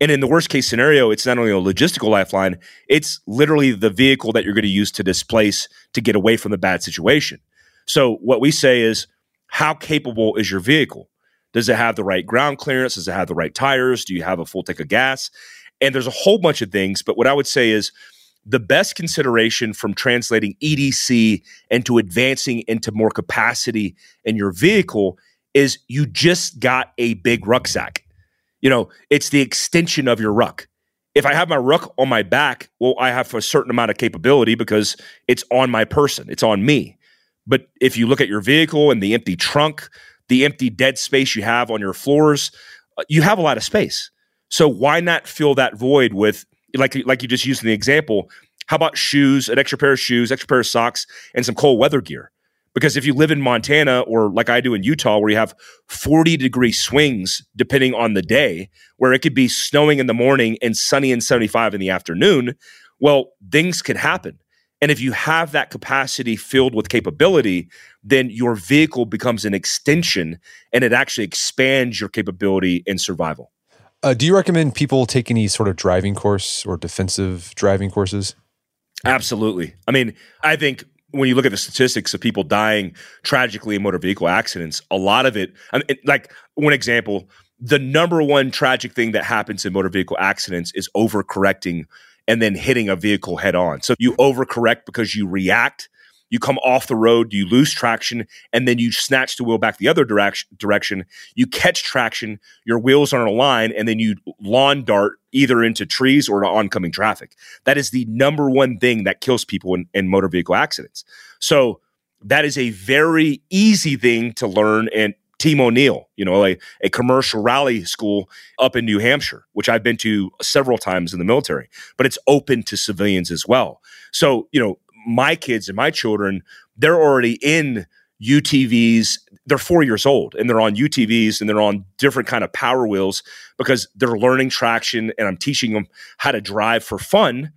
And in the worst case scenario, it's not only a logistical lifeline, it's literally the vehicle that you're going to use to displace to get away from the bad situation. So what we say is, how capable is your vehicle? Does it have the right ground clearance? Does it have the right tires? Do you have a full tank of gas? And there's a whole bunch of things, but what I would say is the best consideration from translating EDC into advancing into more capacity in your vehicle is you just got a big rucksack. You know, it's the extension of your ruck. If I have my ruck on my back, well, I have a certain amount of capability because it's on my person, it's on me. But if you look at your vehicle and the empty trunk, the empty dead space you have on your floors, uh, you have a lot of space. So why not fill that void with like like you just used in the example? How about shoes, an extra pair of shoes, extra pair of socks, and some cold weather gear? Because if you live in Montana or like I do in Utah, where you have 40 degree swings depending on the day, where it could be snowing in the morning and sunny and 75 in the afternoon, well, things could happen. And if you have that capacity filled with capability, then your vehicle becomes an extension and it actually expands your capability in survival. Uh, do you recommend people take any sort of driving course or defensive driving courses? Absolutely. I mean, I think when you look at the statistics of people dying tragically in motor vehicle accidents, a lot of it, I mean, like one example, the number one tragic thing that happens in motor vehicle accidents is overcorrecting and then hitting a vehicle head on. So you overcorrect because you react you come off the road, you lose traction, and then you snatch the wheel back the other direction. Direction, you catch traction, your wheels aren't aligned, and then you lawn dart either into trees or to oncoming traffic. That is the number one thing that kills people in, in motor vehicle accidents. So that is a very easy thing to learn and Team O'Neil, you know, a, a commercial rally school up in New Hampshire, which I've been to several times in the military, but it's open to civilians as well. So, you know, my kids and my children, they're already in UTVs. They're four years old and they're on UTVs and they're on different kind of power wheels because they're learning traction and I'm teaching them how to drive for fun.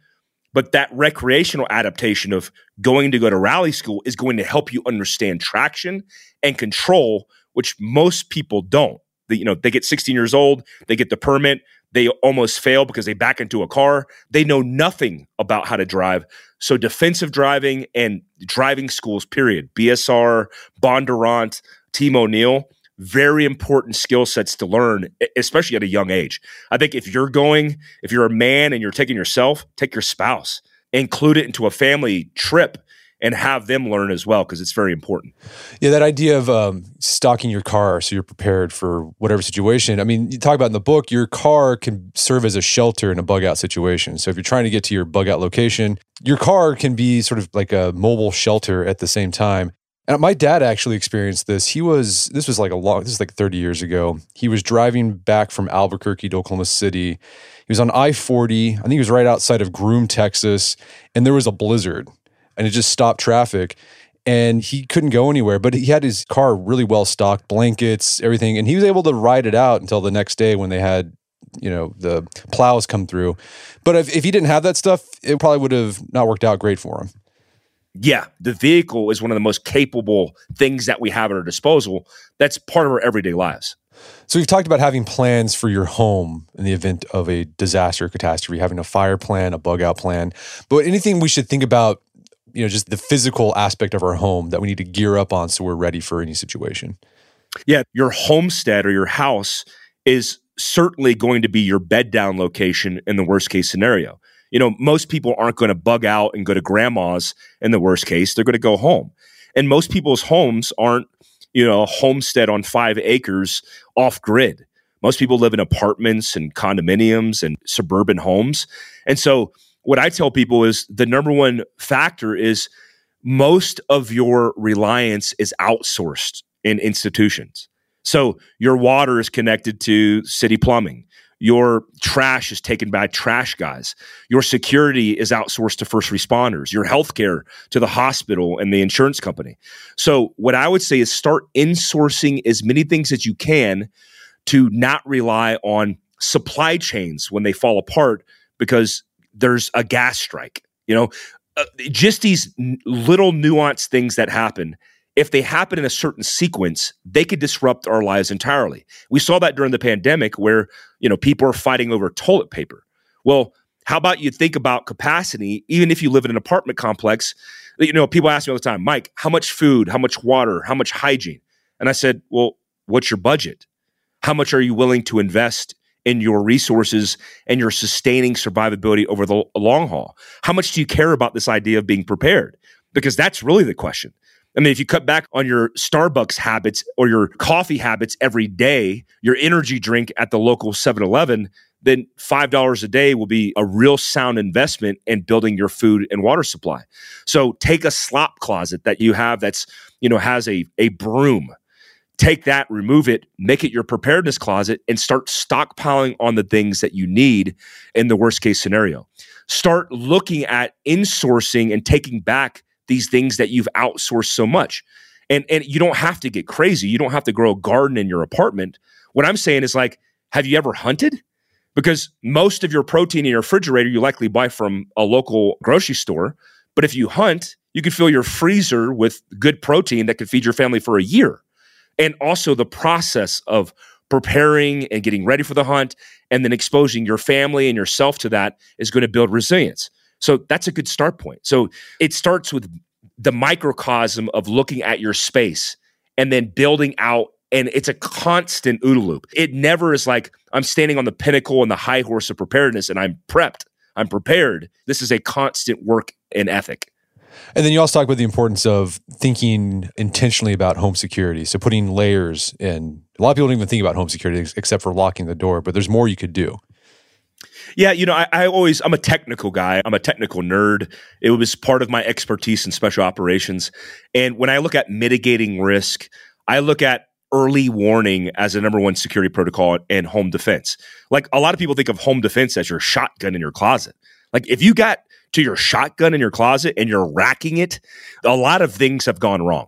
But that recreational adaptation of going to go to rally school is going to help you understand traction and control, which most people don't. You know, they get 16 years old, they get the permit, they almost fail because they back into a car. They know nothing about how to drive. So defensive driving and driving schools, period. BSR, Bondurant, Team O'Neil, very important skill sets to learn, especially at a young age. I think if you're going, if you're a man and you're taking yourself, take your spouse, include it into a family trip and have them learn as well because it's very important. Yeah, that idea of um, stocking your car so you're prepared for whatever situation. I mean, you talk about in the book, your car can serve as a shelter in a bug out situation. So if you're trying to get to your bug out location, your car can be sort of like a mobile shelter at the same time. And my dad actually experienced this. He was this was like a long this is like 30 years ago. He was driving back from Albuquerque to Oklahoma City. He was on I-40. I think he was right outside of Groom, Texas, and there was a blizzard and it just stopped traffic. And he couldn't go anywhere but he had his car really well stocked blankets everything. And he was able to ride it out until the next day when they had you know the plows come through. But if, if he didn't have that stuff it probably would have not worked out great for him. Yeah the vehicle is one of the most capable things that we have at our disposal. That's part of our everyday lives. So we've talked about having plans for your home in the event of a disaster or catastrophe having a fire plan a bug out plan. But anything we should think about you know just the physical aspect of our home that we need to gear up on so we're ready for any situation. Yeah your homestead or your house is certainly going to be your bed down location in the worst case scenario. You know most people aren't going to bug out and go to grandma's in the worst case they're going to go home. And most people's homes aren't you know a homestead on five acres off grid. Most people live in apartments and condominiums and suburban homes. And so what I tell people is the number one factor is most of your reliance is outsourced in institutions. So your water is connected to city plumbing. Your trash is taken by trash guys. Your security is outsourced to first responders. Your healthcare to the hospital and the insurance company. So, what I would say is start insourcing as many things as you can to not rely on supply chains when they fall apart because there's a gas strike. You know, uh, just these n- little nuanced things that happen. If they happen in a certain sequence, they could disrupt our lives entirely. We saw that during the pandemic where, you know, people are fighting over toilet paper. Well, how about you think about capacity, even if you live in an apartment complex? You know, people ask me all the time, Mike, how much food, how much water, how much hygiene? And I said, well, what's your budget? How much are you willing to invest in your resources and your sustaining survivability over the long haul? How much do you care about this idea of being prepared? Because that's really the question. I mean, if you cut back on your Starbucks habits or your coffee habits every day, your energy drink at the local 7 Eleven, then $5 a day will be a real sound investment in building your food and water supply. So take a slop closet that you have that's, you know, has a, a broom take that, remove it, make it your preparedness closet, and start stockpiling on the things that you need in the worst case scenario. Start looking at insourcing and taking back these things that you've outsourced so much. And, and you don't have to get crazy. You don't have to grow a garden in your apartment. What I'm saying is like, have you ever hunted? Because most of your protein in your refrigerator you likely buy from a local grocery store. But if you hunt, you can fill your freezer with good protein that could feed your family for a year and also the process of preparing and getting ready for the hunt and then exposing your family and yourself to that is going to build resilience. So that's a good start point. So it starts with the microcosm of looking at your space and then building out and it's a constant OODA loop. It never is like I'm standing on the pinnacle and the high horse of preparedness and I'm prepped. I'm prepared. This is a constant work and ethic. And then you also talk about the importance of thinking intentionally about home security. So putting layers in. A lot of people don't even think about home security except for locking the door, but there's more you could do. Yeah, you know, I, I, always I'm a technical guy. I'm a technical nerd. It was part of my expertise in special operations. And when I look at mitigating risk, I look at early warning as a number one security protocol in home defense. Like a lot of people think of home defense as your shotgun in your closet. Like if you got to your shotgun in your closet and you're racking it, a lot of things have gone wrong.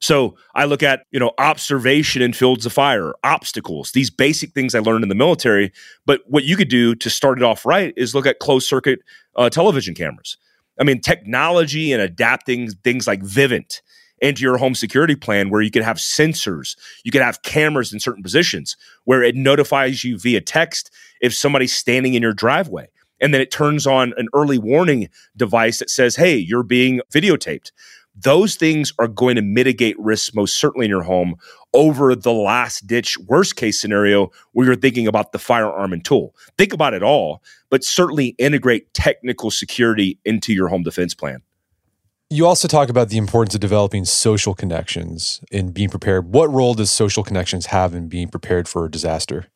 So I look at, you know, observation in fields of fire, obstacles, these basic things I learned in the military. But what you could do to start it off right is look at closed circuit uh, television cameras. I mean, technology and adapting things like Vivint into your home security plan where you could have sensors, you could have cameras in certain positions where it notifies you via text if somebody's standing in your driveway and then it turns on an early warning device that says, hey, you're being videotaped. Those things are going to mitigate risks most certainly in your home over the last ditch worst case scenario where you're thinking about the firearm and tool. Think about it all, but certainly integrate technical security into your home defense plan. You also talk about the importance of developing social connections in being prepared. What role does social connections have in being prepared for a disaster?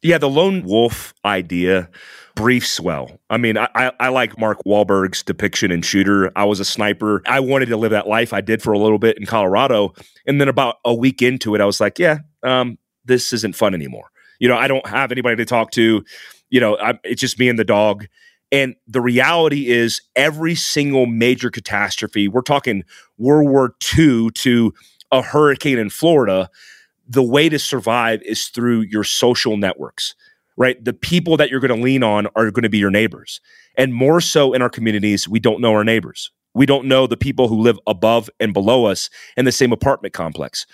Yeah, the lone wolf idea briefs well. I mean, I, I, I, like Mark Wahlberg's depiction in Shooter. I was a sniper. I wanted to live that life. I did for a little bit in Colorado. And then about a week into it, I was like, yeah, um, this isn't fun anymore. You know, I don't have anybody to talk to. You know, I, it's just me and the dog. And the reality is, every single major catastrophe, we're talking World War II to a hurricane in Florida, the way to survive is through your social networks right? The people that you're going to lean on are going to be your neighbors. And more so in our communities, we don't know our neighbors. We don't know the people who live above and below us in the same apartment complex.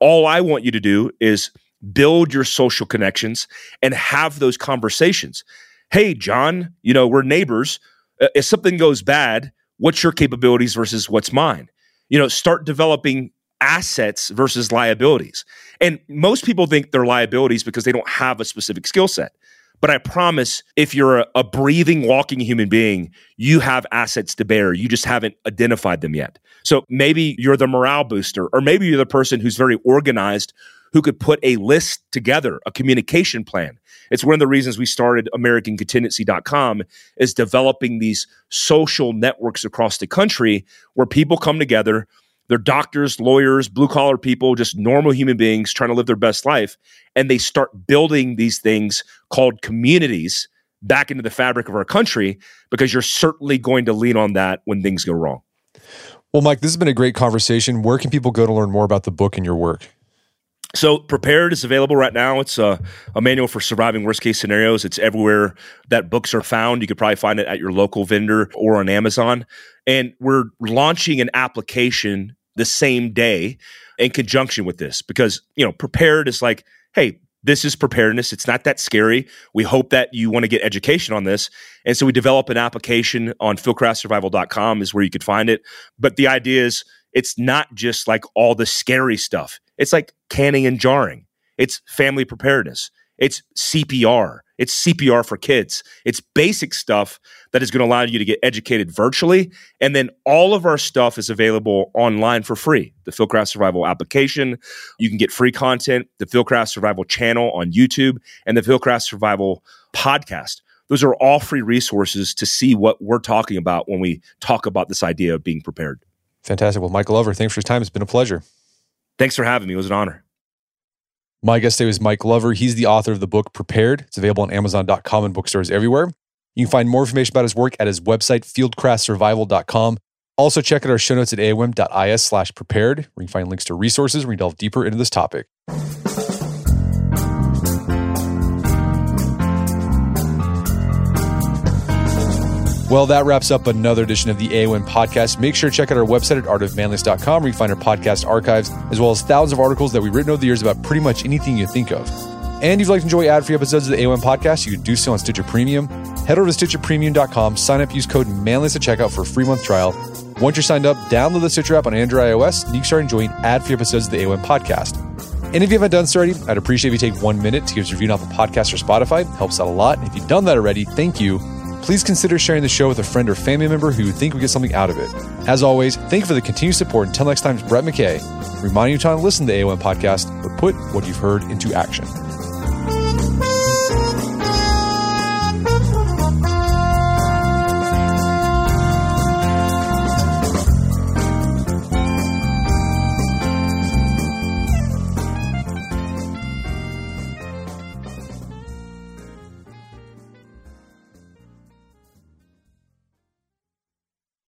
All I want you to do is build your social connections and have those conversations. Hey, John, you know, we're neighbors. Uh, if something goes bad, what's your capabilities versus what's mine? You know, start developing assets versus liabilities. And most people think they're liabilities because they don't have a specific skill set. But I promise if you're a, a, breathing, walking human being, you have assets to bear. You just haven't identified them yet. So maybe you're the morale booster, or maybe you're the person who's very organized who could put a list together, a communication plan. It's one of the reasons we started AmericanContingency.com is developing these social networks across the country where people come together they're doctors, lawyers, blue collar people, just normal human beings trying to live their best life. And they start building these things called communities back into the fabric of our country because you're certainly going to lean on that when things go wrong. Well, Mike, this has been a great conversation. Where can people go to learn more about the book and your work? So, Prepared is available right now. It's a, a, manual for surviving worst case scenarios. It's everywhere that books are found. You could probably find it at your local vendor or on Amazon. And we're launching an application the same day in conjunction with this because, you know, Prepared is like, hey, this is preparedness. It's not that scary. We hope that you want to get education on this. And so we develop an application on fieldcraftsurvival.com is where you could find it. But the idea is it's not just like all the scary stuff. It's like canning and jarring. It's family preparedness. It's CPR. It's CPR for kids. It's basic stuff that is going to allow you to get educated virtually. And then all of our stuff is available online for free. The Fieldcraft Survival application. You can get free content, the Fieldcraft Survival channel on YouTube, and the Fieldcraft Survival podcast. Those are all free resources to see what we're talking about when we talk about this idea of being prepared. Fantastic. Well, Michael Glover, thanks for your time. It's been a pleasure. Thanks for having me. It was an honor. My guest today was Mike Glover. He's the author of the book Prepared. It's available on Amazon.com and bookstores everywhere. You can find more information about his work at his website, fieldcraftsurvival.com. Also, check out our show notes at aom.is slash prepared, where you can find links to resources where we delve deeper into this topic. Well, that wraps up another edition of the AOM podcast. Make sure to check out our website at artofmanliness.com where you find our podcast archives, as well as thousands of articles that we've written over the years about pretty much anything you think of. And if you'd like to enjoy ad-free episodes of the AOM podcast, you can do so on Stitcher Premium. Head over to stitcherpremium.com, sign up, use code manliness at checkout for a free month trial. Once you're signed up, download the Stitcher app on Android iOS, and you can start enjoying ad-free episodes of the AOM podcast. And if you haven't done so already, I'd appreciate if you take one minute to give us a review on Apple Podcast or Spotify. It helps out a lot. And if you've done that already, thank you please consider sharing the show with a friend or family member who you think would get something out of it. As always, thank you for the continued support. Until next time, it's Brett McKay, reminding you to listen to the AOM podcast, but put what you've heard into action.